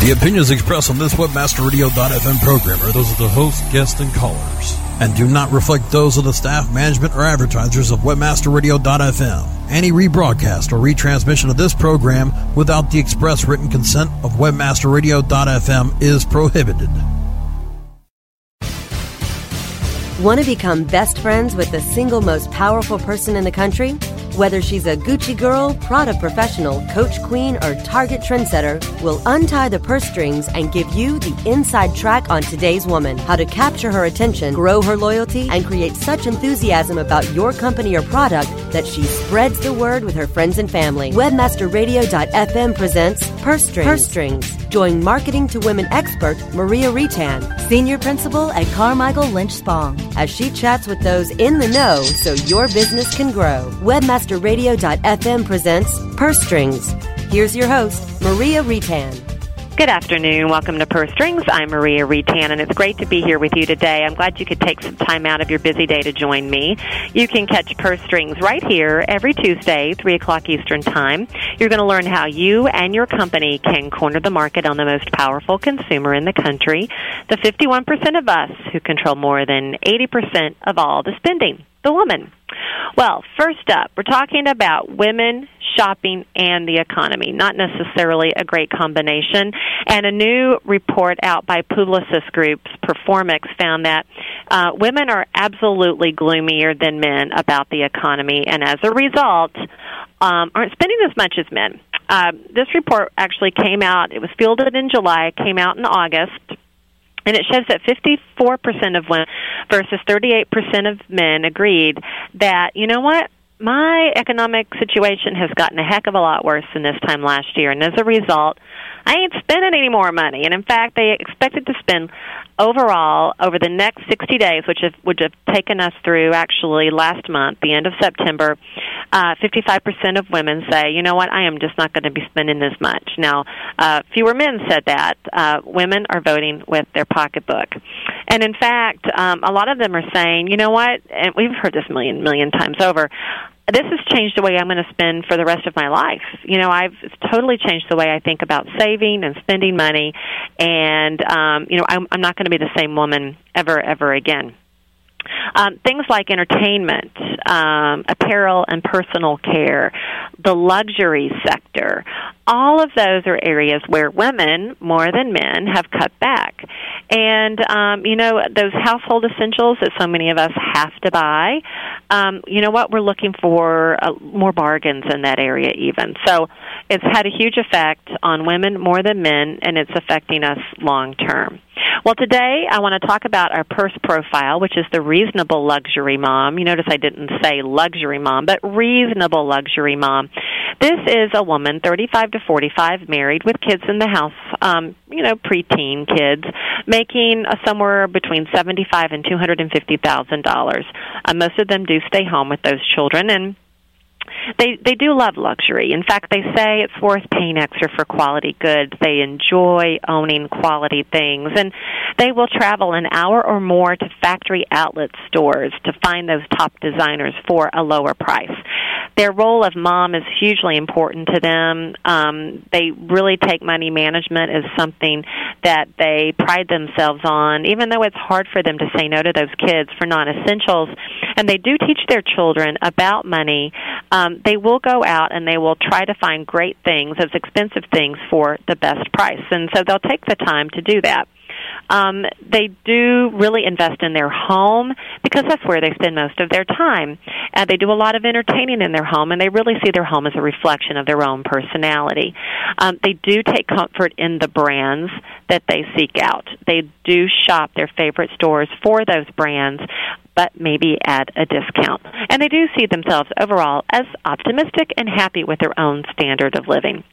The opinions expressed on this WebmasterRadio.fm program are those of the host, guests, and callers, and do not reflect those of the staff, management, or advertisers of WebmasterRadio.fm. Any rebroadcast or retransmission of this program without the express written consent of WebmasterRadio.fm is prohibited. Want to become best friends with the single most powerful person in the country? Whether she's a Gucci girl, Prada professional, Coach queen, or Target trendsetter, we'll untie the purse strings and give you the inside track on today's woman. How to capture her attention, grow her loyalty, and create such enthusiasm about your company or product that she spreads the word with her friends and family. Webmasterradio.fm presents Purse Strings. Purse Strings. Join Marketing to Women expert Maria Reitan, Senior Principal at Carmichael Lynch Spong, as she chats with those in the know so your business can grow. Webmasterradio.fm presents Purse Strings. Here's your host, Maria Reitan. Good afternoon. Welcome to Purse Strings. I'm Maria Reitan, and it's great to be here with you today. I'm glad you could take some time out of your busy day to join me. You can catch Purse Strings right here every Tuesday, 3 o'clock Eastern Time. You're going to learn how you and your company can corner the market on the most powerful consumer in the country, the 51% of us who control more than 80% of all the spending, the woman. Well, first up, we're talking about women shopping and the economy. Not necessarily a great combination. And a new report out by Publicis Group's Performics found that uh, women are absolutely gloomier than men about the economy, and as a result, um, aren't spending as much as men. Uh, this report actually came out. It was fielded in July. Came out in August. And it shows that 54% of women versus 38% of men agreed that, you know what, my economic situation has gotten a heck of a lot worse than this time last year. And as a result, I ain't spending any more money. And in fact, they expected to spend overall over the next 60 days, which have, would have taken us through actually last month, the end of September, uh, 55% of women say, you know what, I am just not going to be spending this much. Now, uh, fewer men said that. Uh, women are voting with their pocketbook. And in fact, um, a lot of them are saying, you know what, and we've heard this million, million times over, this has changed the way I'm going to spend for the rest of my life. You know, I've totally changed the way I think about saving and spending money, and um, you know, I'm, I'm not going to be the same woman ever, ever again. Um, things like entertainment, um, apparel and personal care, the luxury sector, all of those are areas where women, more than men, have cut back. And, um, you know, those household essentials that so many of us have to buy, um, you know what, we're looking for uh, more bargains in that area even. So it's had a huge effect on women more than men, and it's affecting us long term. Well, today I want to talk about our purse profile, which is the reasonable luxury mom. You notice I didn't say luxury mom, but reasonable luxury mom. This is a woman, 35 to 45, married with kids in the house, um, you know, preteen kids, making uh, somewhere between 75 and 250 thousand dollars. Uh, most of them do stay home with those children, and they they do love luxury. In fact, they say it's worth paying extra for quality goods. They enjoy owning quality things, and they will travel an hour or more to factory outlet stores to find those top designers for a lower price. Their role of mom is hugely important to them. Um, they really take money management as something that they pride themselves on, even though it's hard for them to say no to those kids for non-essentials. And they do teach their children about money. Um, they will go out and they will try to find great things, as expensive things, for the best price. And so they'll take the time to do that. Um, they do really invest in their home because that's where they spend most of their time. And they do a lot of entertaining in their home, and they really see their home as a reflection of their own personality. Um, they do take comfort in the brands that they seek out. They do shop their favorite stores for those brands, but maybe at a discount. And they do see themselves overall as optimistic and happy with their own standard of living.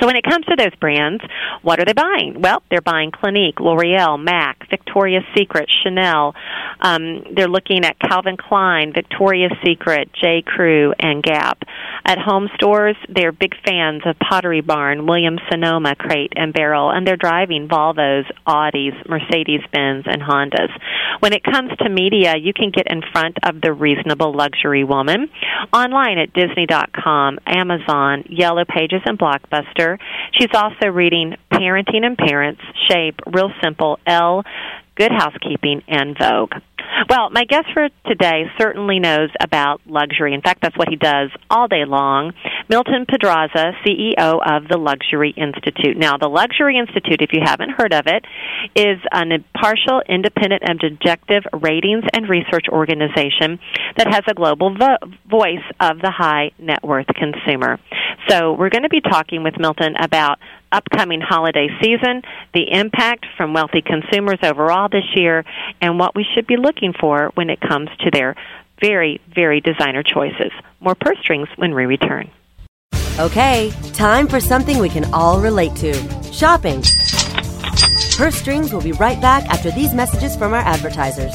So when it comes to those brands, what are they buying? Well, they're buying Clinique, L'Oreal, MAC, Victoria's Secret, Chanel. Um, they're looking at Calvin Klein, Victoria's Secret, J. Crew, and Gap. At home stores, they're big fans of Pottery Barn, Williams Sonoma, Crate and Barrel, and they're driving Volvos, Audis, Mercedes Benz, and Hondas. When it comes to media, you can get in front of the reasonable luxury woman online at Disney.com, Amazon, Yellow Pages, and Blockbuster. She's also reading Parenting and Parents, Shape, Real Simple, Elle, Good Housekeeping, and Vogue. Well, my guest for today certainly knows about luxury. In fact, that's what he does all day long. Milton Pedraza, CEO of the Luxury Institute. Now, the Luxury Institute, if you haven't heard of it, is an impartial, independent, and objective ratings and research organization that has a global vo- voice of the high net worth consumer. So, we're going to be talking with Milton about upcoming holiday season, the impact from wealthy consumers overall this year, and what we should be looking for when it comes to their very, very designer choices. More purse strings when we return. Okay, time for something we can all relate to shopping. Purse Strings will be right back after these messages from our advertisers.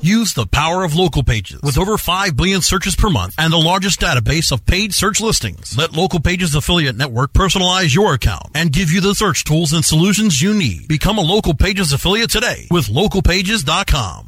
Use the power of local pages with over 5 billion searches per month and the largest database of paid search listings. Let Local Pages Affiliate Network personalize your account and give you the search tools and solutions you need. Become a Local Pages affiliate today with localpages.com.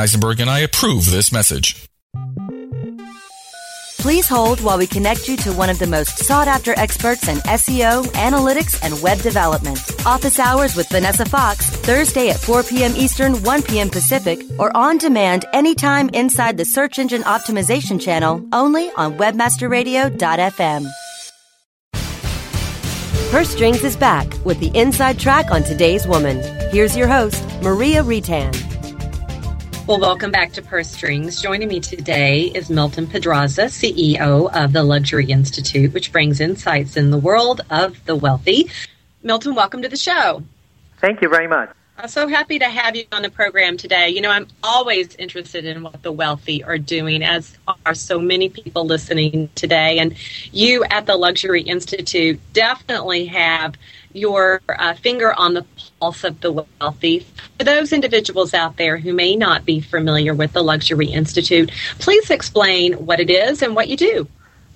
Eisenberg and I approve this message. Please hold while we connect you to one of the most sought after experts in SEO, analytics, and web development. Office hours with Vanessa Fox, Thursday at 4 p.m. Eastern, 1 p.m. Pacific, or on demand anytime inside the Search Engine Optimization channel only on WebmasterRadio.fm. Purse Strings is back with the inside track on today's woman. Here's your host, Maria Reitan. Well, welcome back to Purse Strings. Joining me today is Milton Pedraza, CEO of the Luxury Institute, which brings insights in the world of the wealthy. Milton, welcome to the show. Thank you very much. I'm so happy to have you on the program today. You know, I'm always interested in what the wealthy are doing, as are so many people listening today. And you at the Luxury Institute definitely have your uh, finger on the pulse of the wealthy. For those individuals out there who may not be familiar with the Luxury Institute, please explain what it is and what you do.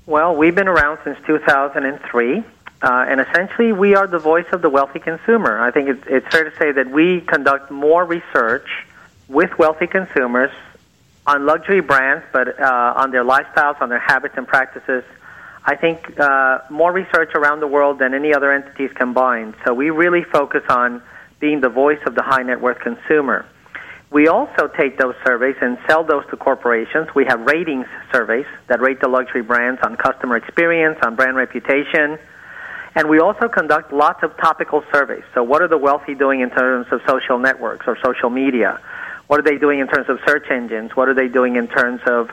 Well, we've been around since 2003. Uh, and essentially, we are the voice of the wealthy consumer. I think it's, it's fair to say that we conduct more research with wealthy consumers on luxury brands, but uh, on their lifestyles, on their habits and practices. I think uh, more research around the world than any other entities combined. So we really focus on being the voice of the high net worth consumer. We also take those surveys and sell those to corporations. We have ratings surveys that rate the luxury brands on customer experience, on brand reputation, and we also conduct lots of topical surveys. So, what are the wealthy doing in terms of social networks or social media? What are they doing in terms of search engines? What are they doing in terms of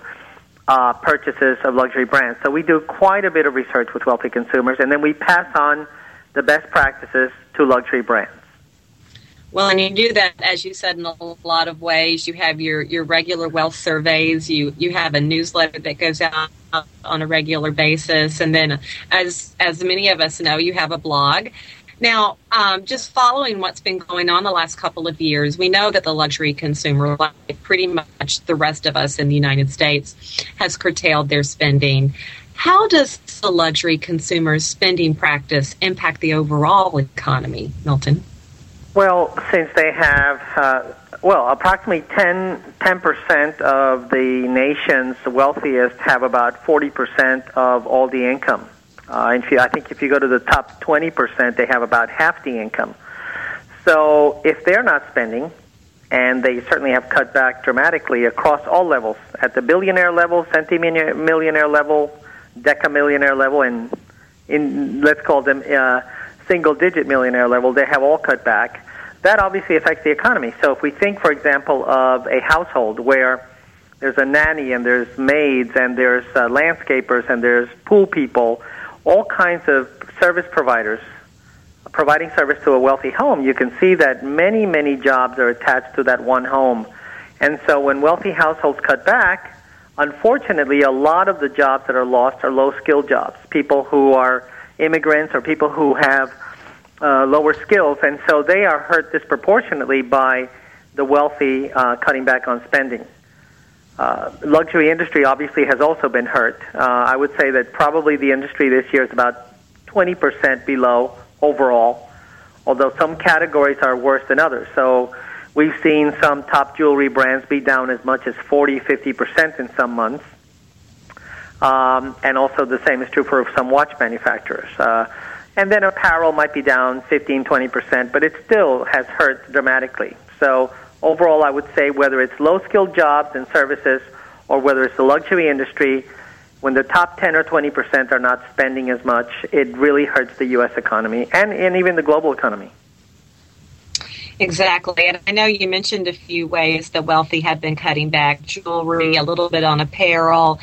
uh, purchases of luxury brands? So, we do quite a bit of research with wealthy consumers, and then we pass on the best practices to luxury brands. Well, and you do that, as you said, in a lot of ways. You have your, your regular wealth surveys. You you have a newsletter that goes out on a regular basis. And then, as as many of us know, you have a blog. Now, um, just following what's been going on the last couple of years, we know that the luxury consumer, like pretty much the rest of us in the United States, has curtailed their spending. How does the luxury consumer's spending practice impact the overall economy, Milton? Well, since they have, uh, well, approximately 10, 10% of the nation's wealthiest have about 40% of all the income. Uh, if you, I think if you go to the top 20%, they have about half the income. So if they're not spending, and they certainly have cut back dramatically across all levels, at the billionaire level, centimillionaire level, decamillionaire level, and in let's call them uh, single-digit millionaire level, they have all cut back. That obviously affects the economy. So if we think, for example, of a household where there's a nanny and there's maids and there's uh, landscapers and there's pool people all kinds of service providers providing service to a wealthy home, you can see that many, many jobs are attached to that one home. And so when wealthy households cut back, unfortunately, a lot of the jobs that are lost are low skilled jobs, people who are immigrants or people who have uh, lower skills. And so they are hurt disproportionately by the wealthy uh, cutting back on spending. Uh, luxury industry obviously has also been hurt. Uh, I would say that probably the industry this year is about 20% below overall, although some categories are worse than others. So we've seen some top jewelry brands be down as much as 40, 50% in some months. Um, and also the same is true for some watch manufacturers. Uh, and then apparel might be down 15, 20%, but it still has hurt dramatically. So overall, I would say whether it's low skilled jobs and services or whether it's the luxury industry, when the top 10 or 20 percent are not spending as much, it really hurts the U.S. economy and, and even the global economy. Exactly. And I know you mentioned a few ways the wealthy have been cutting back jewelry, a little bit on apparel.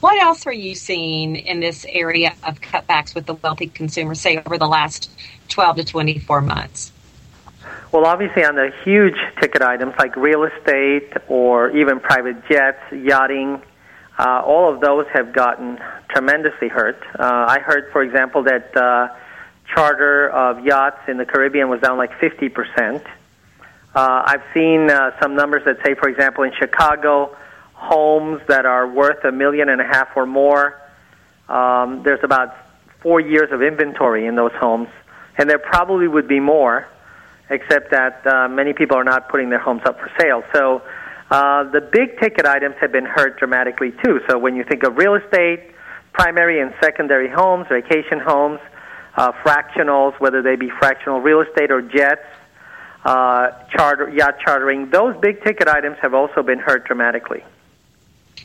What else are you seeing in this area of cutbacks with the wealthy consumer, say, over the last 12 to 24 months? Well, obviously, on the huge ticket items like real estate or even private jets, yachting, uh, all of those have gotten tremendously hurt. Uh, I heard, for example, that uh, charter of yachts in the Caribbean was down like 50%. Uh, I've seen uh, some numbers that say, for example, in Chicago, homes that are worth a million and a half or more, um, there's about four years of inventory in those homes, and there probably would be more except that uh, many people are not putting their homes up for sale. So uh, the big ticket items have been hurt dramatically too. So when you think of real estate, primary and secondary homes, vacation homes, uh, fractionals, whether they be fractional real estate or jets, uh, charter, yacht chartering, those big ticket items have also been hurt dramatically.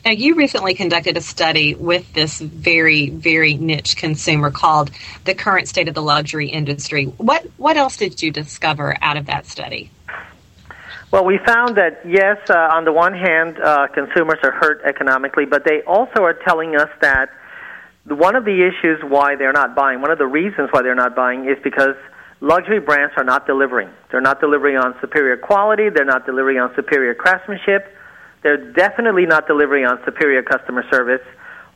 Now, you recently conducted a study with this very, very niche consumer called "The Current State of the Luxury Industry." What what else did you discover out of that study? Well, we found that yes, uh, on the one hand, uh, consumers are hurt economically, but they also are telling us that one of the issues why they're not buying, one of the reasons why they're not buying, is because luxury brands are not delivering. They're not delivering on superior quality. They're not delivering on superior craftsmanship they're definitely not delivering on superior customer service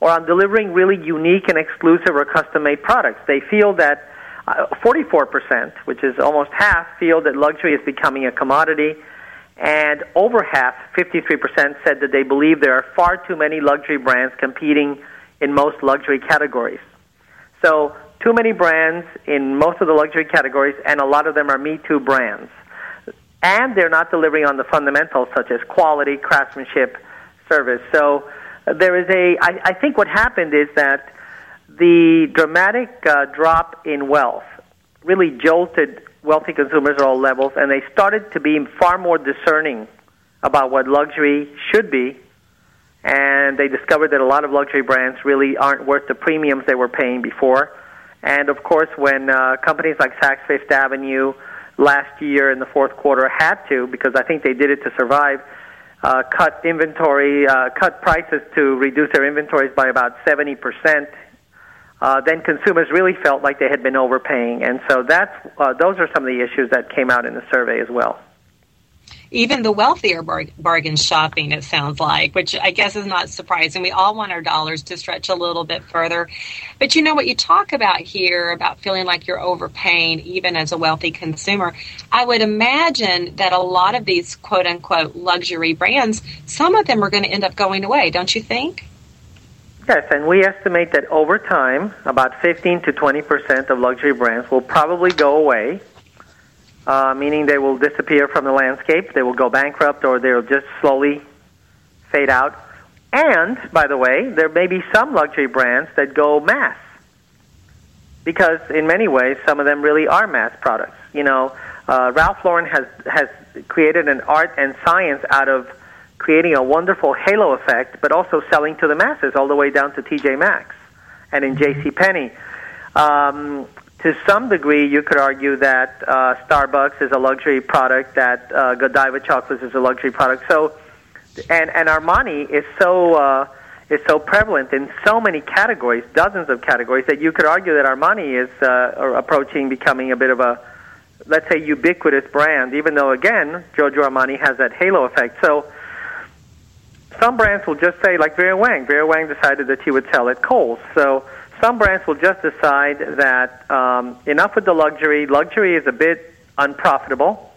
or on delivering really unique and exclusive or custom made products. They feel that uh, 44%, which is almost half, feel that luxury is becoming a commodity. And over half, 53%, said that they believe there are far too many luxury brands competing in most luxury categories. So, too many brands in most of the luxury categories, and a lot of them are Me Too brands and they're not delivering on the fundamentals such as quality, craftsmanship, service. So uh, there is a. I, I think what happened is that the dramatic uh, drop in wealth really jolted wealthy consumers at all levels, and they started to be far more discerning about what luxury should be. And they discovered that a lot of luxury brands really aren't worth the premiums they were paying before. And of course, when uh, companies like Saks Fifth Avenue, last year in the fourth quarter had to because I think they did it to survive. Uh, cut inventory, uh, cut prices to reduce their inventories by about seventy percent. Uh, then consumers really felt like they had been overpaying, and so that's uh, those are some of the issues that came out in the survey as well. Even the wealthier bar- bargain shopping, it sounds like, which I guess is not surprising. We all want our dollars to stretch a little bit further. But you know what you talk about here about feeling like you're overpaying, even as a wealthy consumer. I would imagine that a lot of these quote unquote luxury brands, some of them are going to end up going away, don't you think? Yes, and we estimate that over time, about 15 to 20 percent of luxury brands will probably go away uh, meaning they will disappear from the landscape, they will go bankrupt, or they'll just slowly fade out. And, by the way, there may be some luxury brands that go mass. Because in many ways, some of them really are mass products. You know, uh, Ralph Lauren has, has created an art and science out of creating a wonderful halo effect, but also selling to the masses all the way down to TJ Maxx and in J.C. Penney. Um, to some degree, you could argue that uh, Starbucks is a luxury product, that uh, Godiva chocolates is a luxury product. So, and and Armani is so uh, is so prevalent in so many categories, dozens of categories, that you could argue that Armani is uh, approaching becoming a bit of a let's say ubiquitous brand. Even though again, Giorgio Armani has that halo effect. So. Some brands will just say, like Vera Wang. Vera Wang decided that he would sell at Kohl's. So, some brands will just decide that um, enough with the luxury. Luxury is a bit unprofitable.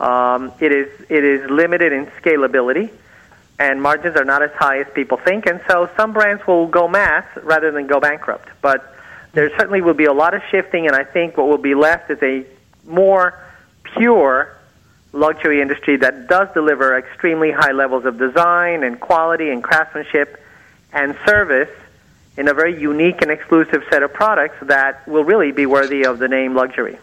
Um, it is it is limited in scalability, and margins are not as high as people think. And so some brands will go mass rather than go bankrupt. But there certainly will be a lot of shifting, and I think what will be left is a more pure luxury industry that does deliver extremely high levels of design and quality and craftsmanship and service in a very unique and exclusive set of products that will really be worthy of the name luxury.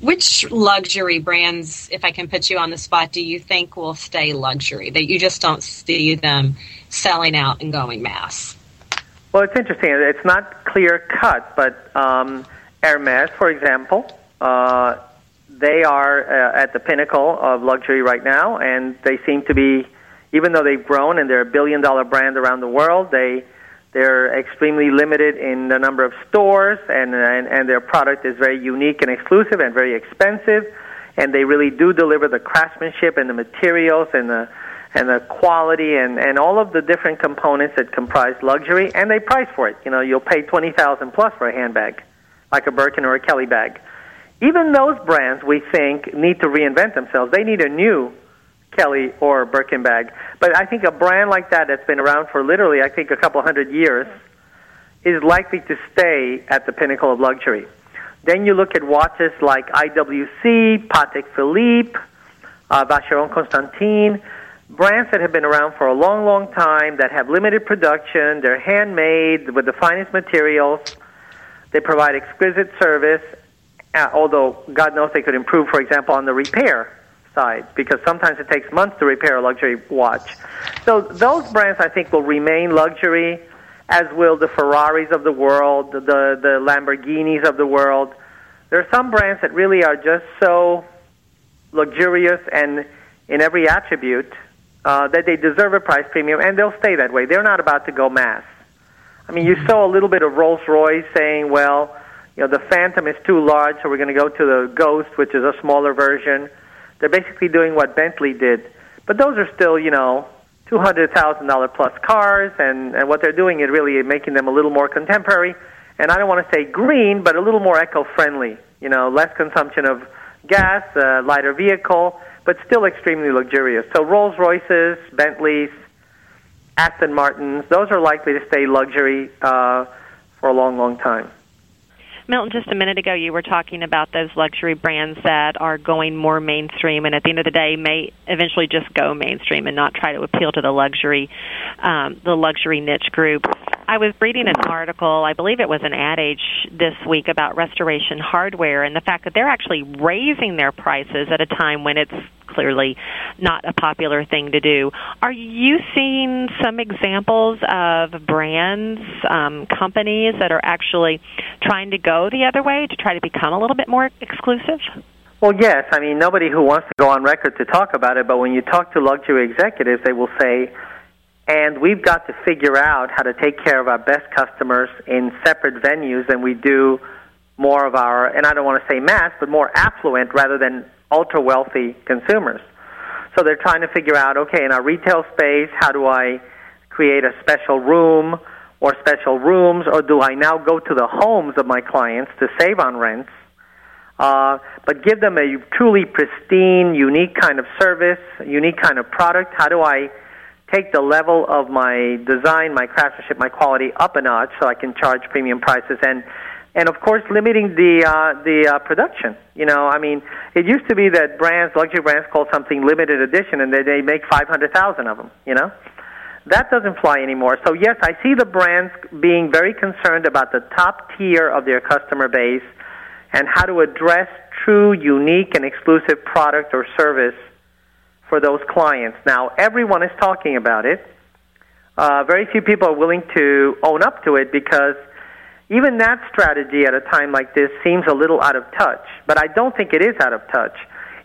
Which luxury brands, if I can put you on the spot, do you think will stay luxury? That you just don't see them selling out and going mass? Well, it's interesting. It's not clear cut, but um, Hermes, for example, uh, they are uh, at the pinnacle of luxury right now, and they seem to be, even though they've grown and they're a billion dollar brand around the world, they they're extremely limited in the number of stores, and, and, and their product is very unique and exclusive and very expensive. And they really do deliver the craftsmanship and the materials and the and the quality and, and all of the different components that comprise luxury, and they price for it. You know, you'll pay twenty thousand plus for a handbag, like a Birkin or a Kelly bag. Even those brands, we think, need to reinvent themselves. They need a new Kelly or Birkin bag. But I think a brand like that that's been around for literally, I think, a couple hundred years is likely to stay at the pinnacle of luxury. Then you look at watches like IWC, Patek Philippe, uh, Vacheron Constantin, brands that have been around for a long, long time, that have limited production, they're handmade with the finest materials, they provide exquisite service, uh, although God knows they could improve, for example, on the repair side because sometimes it takes months to repair a luxury watch. So those brands I think will remain luxury, as will the Ferraris of the world, the the Lamborghinis of the world. There are some brands that really are just so luxurious and in every attribute uh, that they deserve a price premium, and they'll stay that way. They're not about to go mass. I mean, you saw a little bit of Rolls Royce saying, well, you know, the Phantom is too large, so we're going to go to the Ghost, which is a smaller version. They're basically doing what Bentley did, but those are still, you know, two hundred thousand dollar plus cars, and and what they're doing is really making them a little more contemporary, and I don't want to say green, but a little more eco-friendly. You know, less consumption of gas, uh, lighter vehicle, but still extremely luxurious. So Rolls Royces, Bentleys, Aston Martins, those are likely to stay luxury uh, for a long, long time. Milton, just a minute ago, you were talking about those luxury brands that are going more mainstream, and at the end of the day, may eventually just go mainstream and not try to appeal to the luxury, um, the luxury niche group. I was reading an article, I believe it was an Ad Age this week about Restoration Hardware and the fact that they're actually raising their prices at a time when it's clearly not a popular thing to do. Are you seeing some examples of brands, um, companies that are actually trying to go the other way to try to become a little bit more exclusive? Well, yes. I mean, nobody who wants to go on record to talk about it, but when you talk to luxury executives, they will say, and we've got to figure out how to take care of our best customers in separate venues than we do more of our, and I don't want to say mass, but more affluent rather than ultra wealthy consumers. So they're trying to figure out, okay, in our retail space, how do I create a special room or special rooms, or do I now go to the homes of my clients to save on rents, uh, but give them a truly pristine, unique kind of service, unique kind of product? How do I take the level of my design, my craftsmanship, my quality up a notch so I can charge premium prices and and of course limiting the uh, the uh, production. You know, I mean, it used to be that brands, luxury brands, called something limited edition, and they they make five hundred thousand of them. You know, that doesn't fly anymore. So yes, I see the brands being very concerned about the top tier of their customer base and how to address true, unique, and exclusive product or service for those clients. Now, everyone is talking about it. Uh, very few people are willing to own up to it because even that strategy at a time like this seems a little out of touch. But I don't think it is out of touch.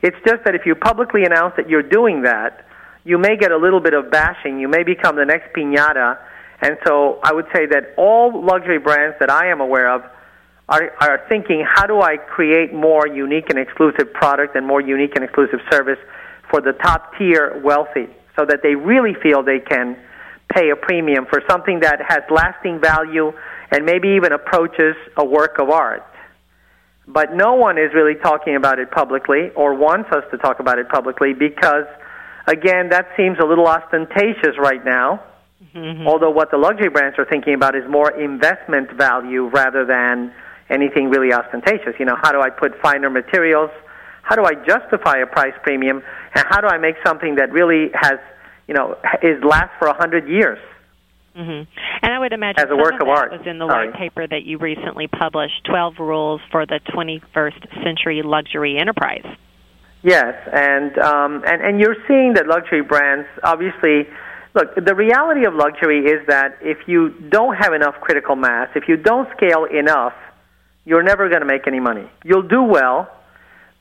It's just that if you publicly announce that you're doing that, you may get a little bit of bashing. You may become the next pinata. And so I would say that all luxury brands that I am aware of are, are thinking, how do I create more unique and exclusive product and more unique and exclusive service for the top tier wealthy so that they really feel they can pay a premium for something that has lasting value and maybe even approaches a work of art. But no one is really talking about it publicly or wants us to talk about it publicly because, again, that seems a little ostentatious right now. Mm-hmm. Although what the luxury brands are thinking about is more investment value rather than anything really ostentatious. You know, how do I put finer materials? How do I justify a price premium? And how do I make something that really has, you know, is last for a hundred years? Mm-hmm. And I would imagine as a work of, of art was in the Sorry. white paper that you recently published, 12 Rules for the 21st Century Luxury Enterprise. Yes, and um, and and you're seeing that luxury brands obviously. Look, the reality of luxury is that if you don't have enough critical mass, if you don't scale enough, you're never going to make any money. You'll do well,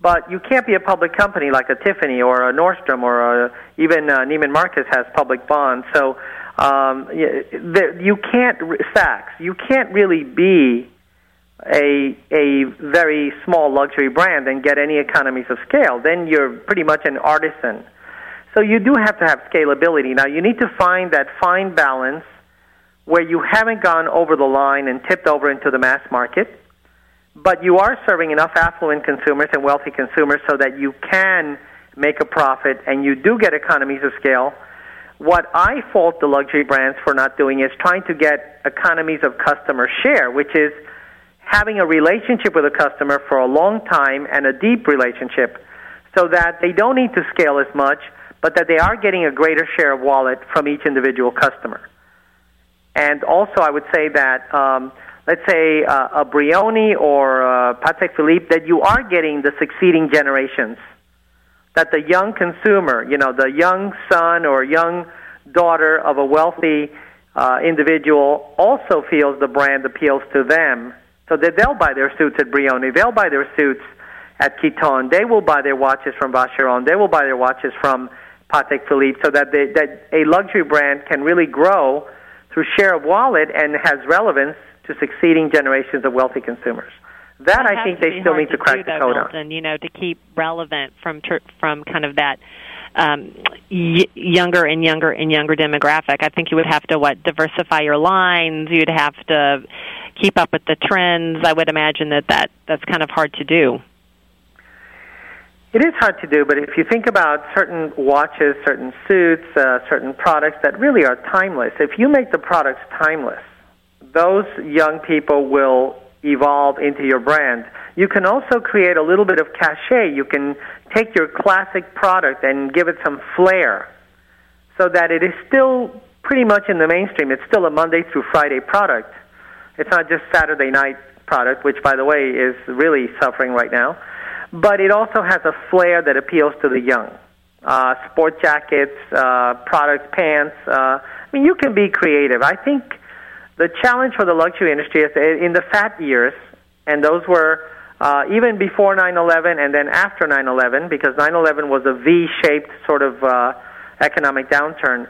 but you can't be a public company like a Tiffany or a Nordstrom or a, even uh, Neiman Marcus has public bonds. So um, you can't Saks. You can't really be a a very small luxury brand and get any economies of scale. Then you're pretty much an artisan. So you do have to have scalability. Now you need to find that fine balance where you haven't gone over the line and tipped over into the mass market, but you are serving enough affluent consumers and wealthy consumers so that you can make a profit and you do get economies of scale what I fault the luxury brands for not doing is trying to get economies of customer share, which is having a relationship with a customer for a long time and a deep relationship so that they don't need to scale as much, but that they are getting a greater share of wallet from each individual customer. And also, I would say that, um, let's say, uh, a Brioni or uh, Patek Philippe, that you are getting the succeeding generations. That the young consumer, you know, the young son or young daughter of a wealthy uh, individual also feels the brand appeals to them, so that they'll buy their suits at Brioni, they'll buy their suits at Kiton, they will buy their watches from Vacheron, they will buy their watches from Patek Philippe, so that they, that a luxury brand can really grow through share of wallet and has relevance to succeeding generations of wealthy consumers. That, I think they still need to, crack do, the code Milton, on. You know, to keep relevant from from kind of that um, y- younger and younger and younger demographic. I think you would have to what diversify your lines. You'd have to keep up with the trends. I would imagine that, that that's kind of hard to do. It is hard to do, but if you think about certain watches, certain suits, uh, certain products that really are timeless, if you make the products timeless, those young people will evolve into your brand. You can also create a little bit of cachet. You can take your classic product and give it some flair so that it is still pretty much in the mainstream. It's still a Monday through Friday product. It's not just Saturday night product, which, by the way, is really suffering right now. But it also has a flair that appeals to the young. Uh, sport jackets, uh, products, pants. Uh, I mean, you can be creative. I think the challenge for the luxury industry is in the fat years, and those were uh, even before 9/11 and then after 9/11, because 9/11 was a V-shaped sort of uh, economic downturn.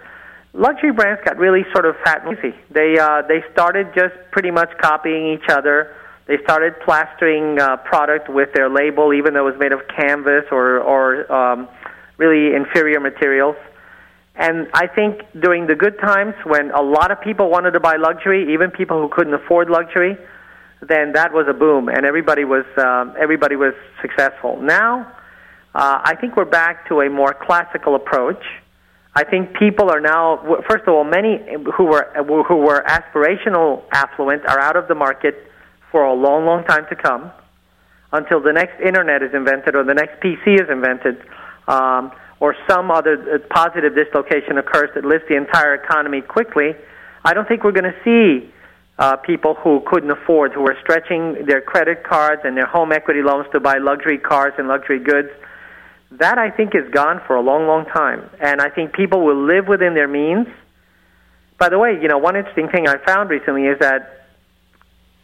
Luxury brands got really sort of fat and easy. They uh, they started just pretty much copying each other. They started plastering uh, product with their label, even though it was made of canvas or, or um, really inferior materials. And I think during the good times when a lot of people wanted to buy luxury, even people who couldn't afford luxury, then that was a boom, and everybody was um, everybody was successful. Now, uh, I think we're back to a more classical approach. I think people are now, first of all, many who were who were aspirational affluent are out of the market for a long, long time to come, until the next internet is invented or the next PC is invented. Um, or some other uh, positive dislocation occurs that lifts the entire economy quickly, I don't think we're going to see uh, people who couldn't afford, who were stretching their credit cards and their home equity loans to buy luxury cars and luxury goods. That I think is gone for a long, long time, and I think people will live within their means. By the way, you know, one interesting thing I found recently is that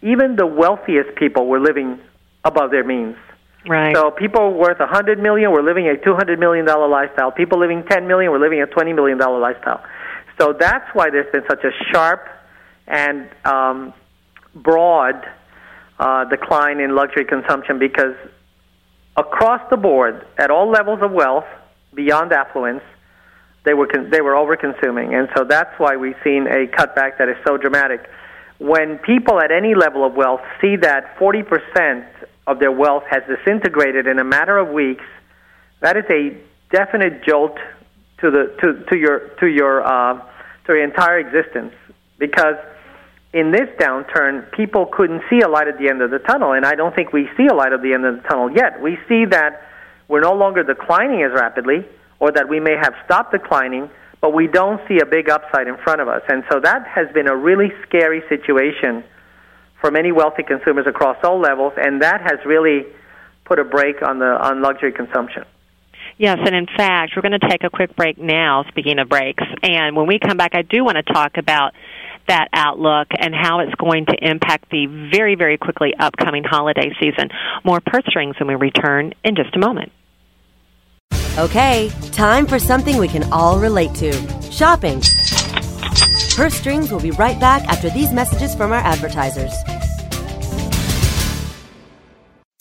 even the wealthiest people were living above their means. Right. So people worth a hundred million were living a two hundred million dollar lifestyle. People living ten million were living a twenty million dollar lifestyle. So that's why there's been such a sharp and um, broad uh, decline in luxury consumption because across the board, at all levels of wealth, beyond affluence, they were con- they were over consuming, and so that's why we've seen a cutback that is so dramatic. When people at any level of wealth see that forty percent of their wealth has disintegrated in a matter of weeks, that is a definite jolt to the to, to your to your uh, to your entire existence because in this downturn, people couldn't see a light at the end of the tunnel, and I don't think we see a light at the end of the tunnel yet. We see that we're no longer declining as rapidly, or that we may have stopped declining, but we don't see a big upside in front of us. And so that has been a really scary situation for many wealthy consumers across all levels, and that has really put a brake on the on luxury consumption. Yes, and in fact, we're going to take a quick break now, speaking of breaks. And when we come back, I do want to talk about that outlook and how it's going to impact the very, very quickly upcoming holiday season. More purse strings when we return in just a moment. Okay, time for something we can all relate to shopping. Purse Strings will be right back after these messages from our advertisers.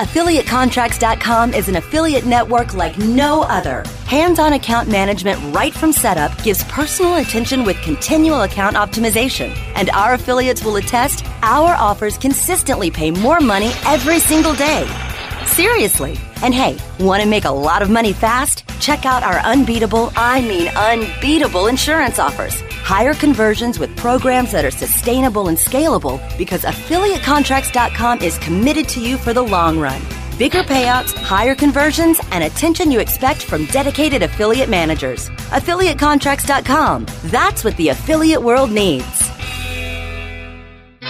AffiliateContracts.com is an affiliate network like no other. Hands on account management right from setup gives personal attention with continual account optimization. And our affiliates will attest our offers consistently pay more money every single day. Seriously. And hey, want to make a lot of money fast? Check out our unbeatable, I mean unbeatable insurance offers. Higher conversions with programs that are sustainable and scalable because AffiliateContracts.com is committed to you for the long run. Bigger payouts, higher conversions, and attention you expect from dedicated affiliate managers. AffiliateContracts.com. That's what the affiliate world needs.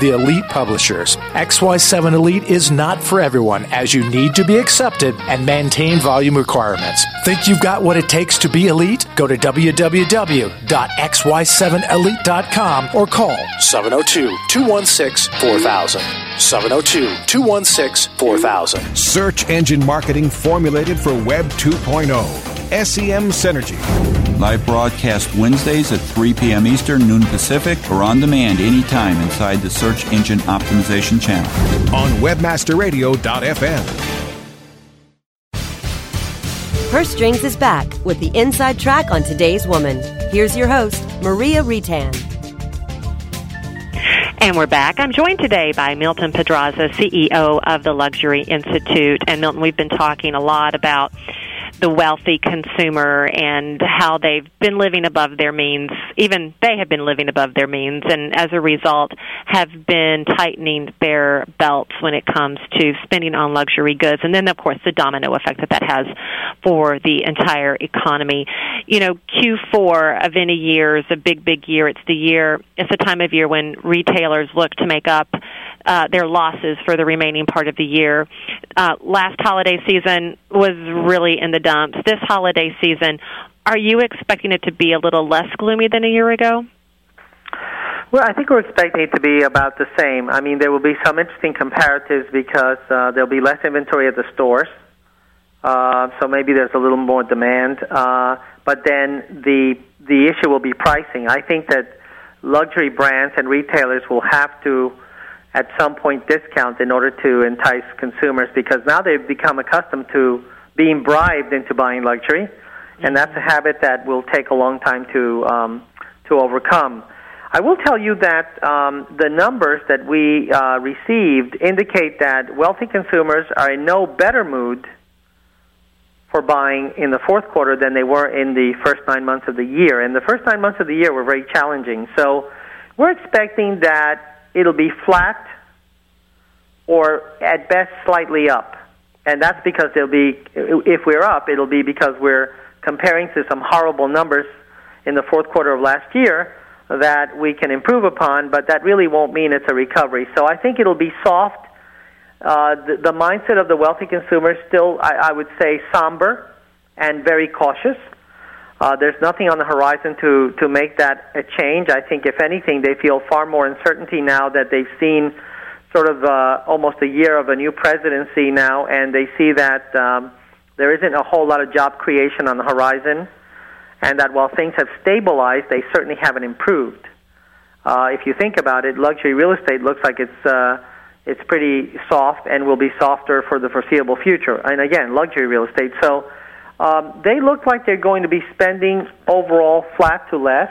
the elite publishers. XY7 Elite is not for everyone, as you need to be accepted and maintain volume requirements. Think you've got what it takes to be elite? Go to www.xy7elite.com or call 702 216 4000. 702 216 4000. Search engine marketing formulated for Web 2.0. SEM Synergy. Live broadcast Wednesdays at 3 p.m. Eastern, noon Pacific, or on demand anytime inside the Search Engine Optimization channel. On WebmasterRadio.fm. Her Strings is back with the inside track on today's woman. Here's your host, Maria Reitan. And we're back. I'm joined today by Milton Pedraza, CEO of the Luxury Institute. And Milton, we've been talking a lot about the wealthy consumer and how they've been living above their means. Even they have been living above their means, and as a result, have been tightening their belts when it comes to spending on luxury goods. And then, of course, the domino effect that that has for the entire economy. You know, Q4 of any year is a big, big year. It's the year, it's the time of year when retailers look to make up uh, their losses for the remaining part of the year. Uh, last holiday season was really in the dumps. This holiday season, are you expecting it to be a little less gloomy than a year ago? Well, I think we're expecting it to be about the same. I mean, there will be some interesting comparatives because uh, there'll be less inventory at the stores. Uh, so maybe there's a little more demand. Uh, but then the the issue will be pricing. I think that luxury brands and retailers will have to at some point discount in order to entice consumers because now they've become accustomed to being bribed into buying luxury, and that's a habit that will take a long time to um, to overcome. I will tell you that um, the numbers that we uh, received indicate that wealthy consumers are in no better mood for buying in the fourth quarter than they were in the first nine months of the year. And the first nine months of the year were very challenging. So we're expecting that it'll be flat or at best slightly up. And that's because it'll be, if we're up, it'll be because we're comparing to some horrible numbers in the fourth quarter of last year that we can improve upon, but that really won't mean it's a recovery. So I think it'll be soft. Uh, the, the mindset of the wealthy consumer is still, I, I would say, somber and very cautious. Uh, there's nothing on the horizon to, to make that a change. I think, if anything, they feel far more uncertainty now that they've seen sort of uh, almost a year of a new presidency now, and they see that um, there isn't a whole lot of job creation on the horizon, and that while things have stabilized, they certainly haven't improved. Uh, if you think about it, luxury real estate looks like it's uh, it's pretty soft and will be softer for the foreseeable future. And again, luxury real estate. So um, they look like they're going to be spending overall flat to less.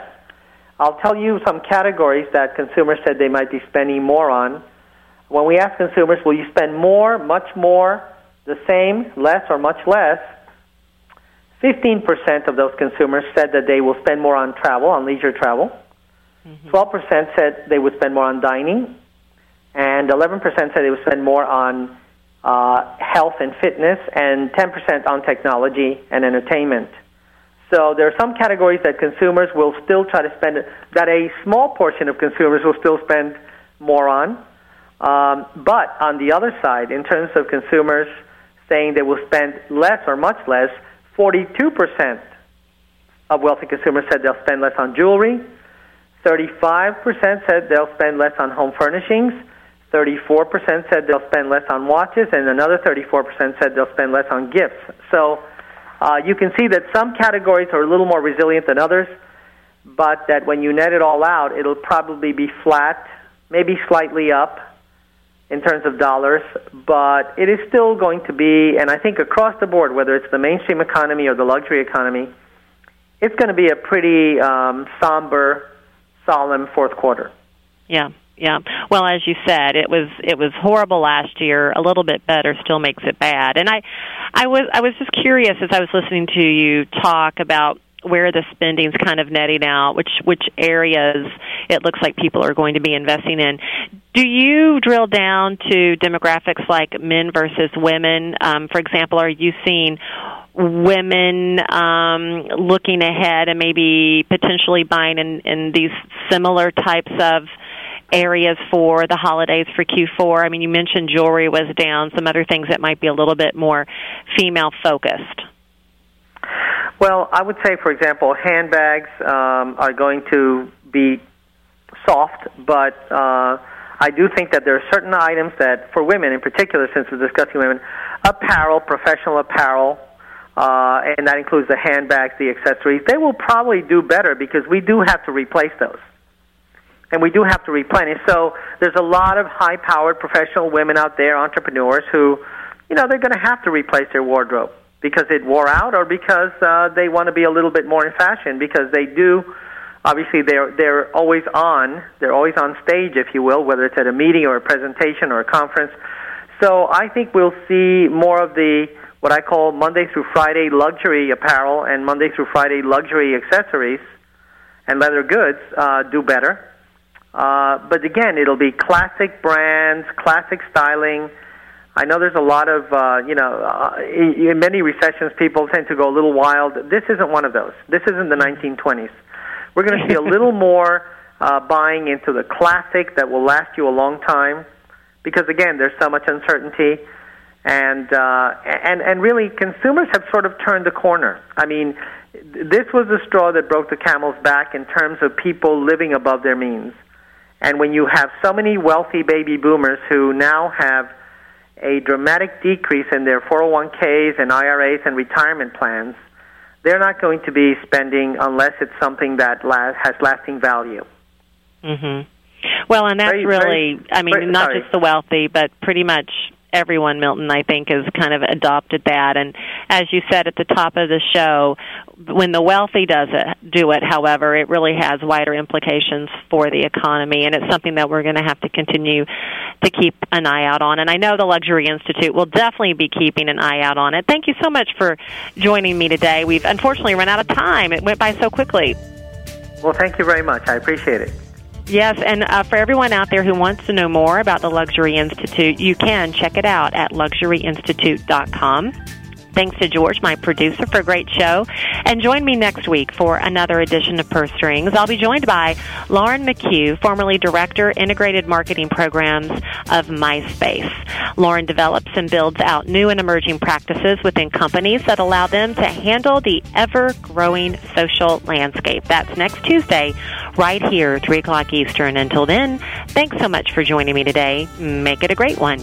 I'll tell you some categories that consumers said they might be spending more on. When we ask consumers, will you spend more, much more, the same, less, or much less? 15% of those consumers said that they will spend more on travel, on leisure travel. Mm-hmm. 12% said they would spend more on dining. And 11% said they would spend more on uh, health and fitness, and 10% on technology and entertainment. So there are some categories that consumers will still try to spend, that a small portion of consumers will still spend more on. Um, but on the other side, in terms of consumers saying they will spend less or much less, 42% of wealthy consumers said they'll spend less on jewelry. 35% said they'll spend less on home furnishings. 34% said they'll spend less on watches, and another 34% said they'll spend less on gifts. So uh, you can see that some categories are a little more resilient than others, but that when you net it all out, it'll probably be flat, maybe slightly up in terms of dollars, but it is still going to be, and I think across the board, whether it's the mainstream economy or the luxury economy, it's going to be a pretty um, somber, solemn fourth quarter. Yeah yeah. Well, as you said, it was it was horrible last year. A little bit better still makes it bad. And I, I was I was just curious as I was listening to you talk about where the spending's kind of netting out, which which areas it looks like people are going to be investing in. Do you drill down to demographics like men versus women? Um, for example, are you seeing women um, looking ahead and maybe potentially buying in, in these similar types of areas for the holidays for Q4? I mean, you mentioned jewelry was down, some other things that might be a little bit more female focused. Well, I would say, for example, handbags um, are going to be soft, but uh, I do think that there are certain items that, for women in particular, since we're discussing women, apparel, professional apparel, uh, and that includes the handbags, the accessories, they will probably do better because we do have to replace those and we do have to replenish. So there's a lot of high-powered professional women out there, entrepreneurs who, you know, they're going to have to replace their wardrobe because it wore out, or because uh, they want to be a little bit more in fashion because they do obviously they're they're always on. They're always on stage, if you will, whether it's at a meeting or a presentation or a conference. So I think we'll see more of the what I call Monday through Friday luxury apparel and Monday through Friday luxury accessories and leather goods uh, do better. Uh, but again, it'll be classic brands, classic styling. I know there's a lot of, uh, you know, uh, in many recessions, people tend to go a little wild. This isn't one of those. This isn't the 1920s. We're going to see a little more uh, buying into the classic that will last you a long time, because again, there's so much uncertainty, and uh, and and really, consumers have sort of turned the corner. I mean, this was the straw that broke the camel's back in terms of people living above their means. And when you have so many wealthy baby boomers who now have a dramatic decrease in their 401ks and IRAs and retirement plans, they're not going to be spending unless it's something that la- has lasting value. Mhm. Well, and that's Very- really, very- I mean, very- not sorry. just the wealthy, but pretty much everyone, Milton, I think, has kind of adopted that. And as you said at the top of the show, when the wealthy does it, do it, however, it really has wider implications for the economy, and it's something that we're going to have to continue to keep an eye out on. And I know the Luxury Institute will definitely be keeping an eye out on it. Thank you so much for joining me today. We've unfortunately run out of time. It went by so quickly. Well, thank you very much. I appreciate it. Yes, and uh, for everyone out there who wants to know more about the Luxury Institute, you can check it out at luxuryinstitute.com. Thanks to George, my producer, for a great show. And join me next week for another edition of Purse Strings. I'll be joined by Lauren McHugh, formerly Director, Integrated Marketing Programs of MySpace. Lauren develops and builds out new and emerging practices within companies that allow them to handle the ever growing social landscape. That's next Tuesday, right here, 3 o'clock Eastern. Until then, thanks so much for joining me today. Make it a great one.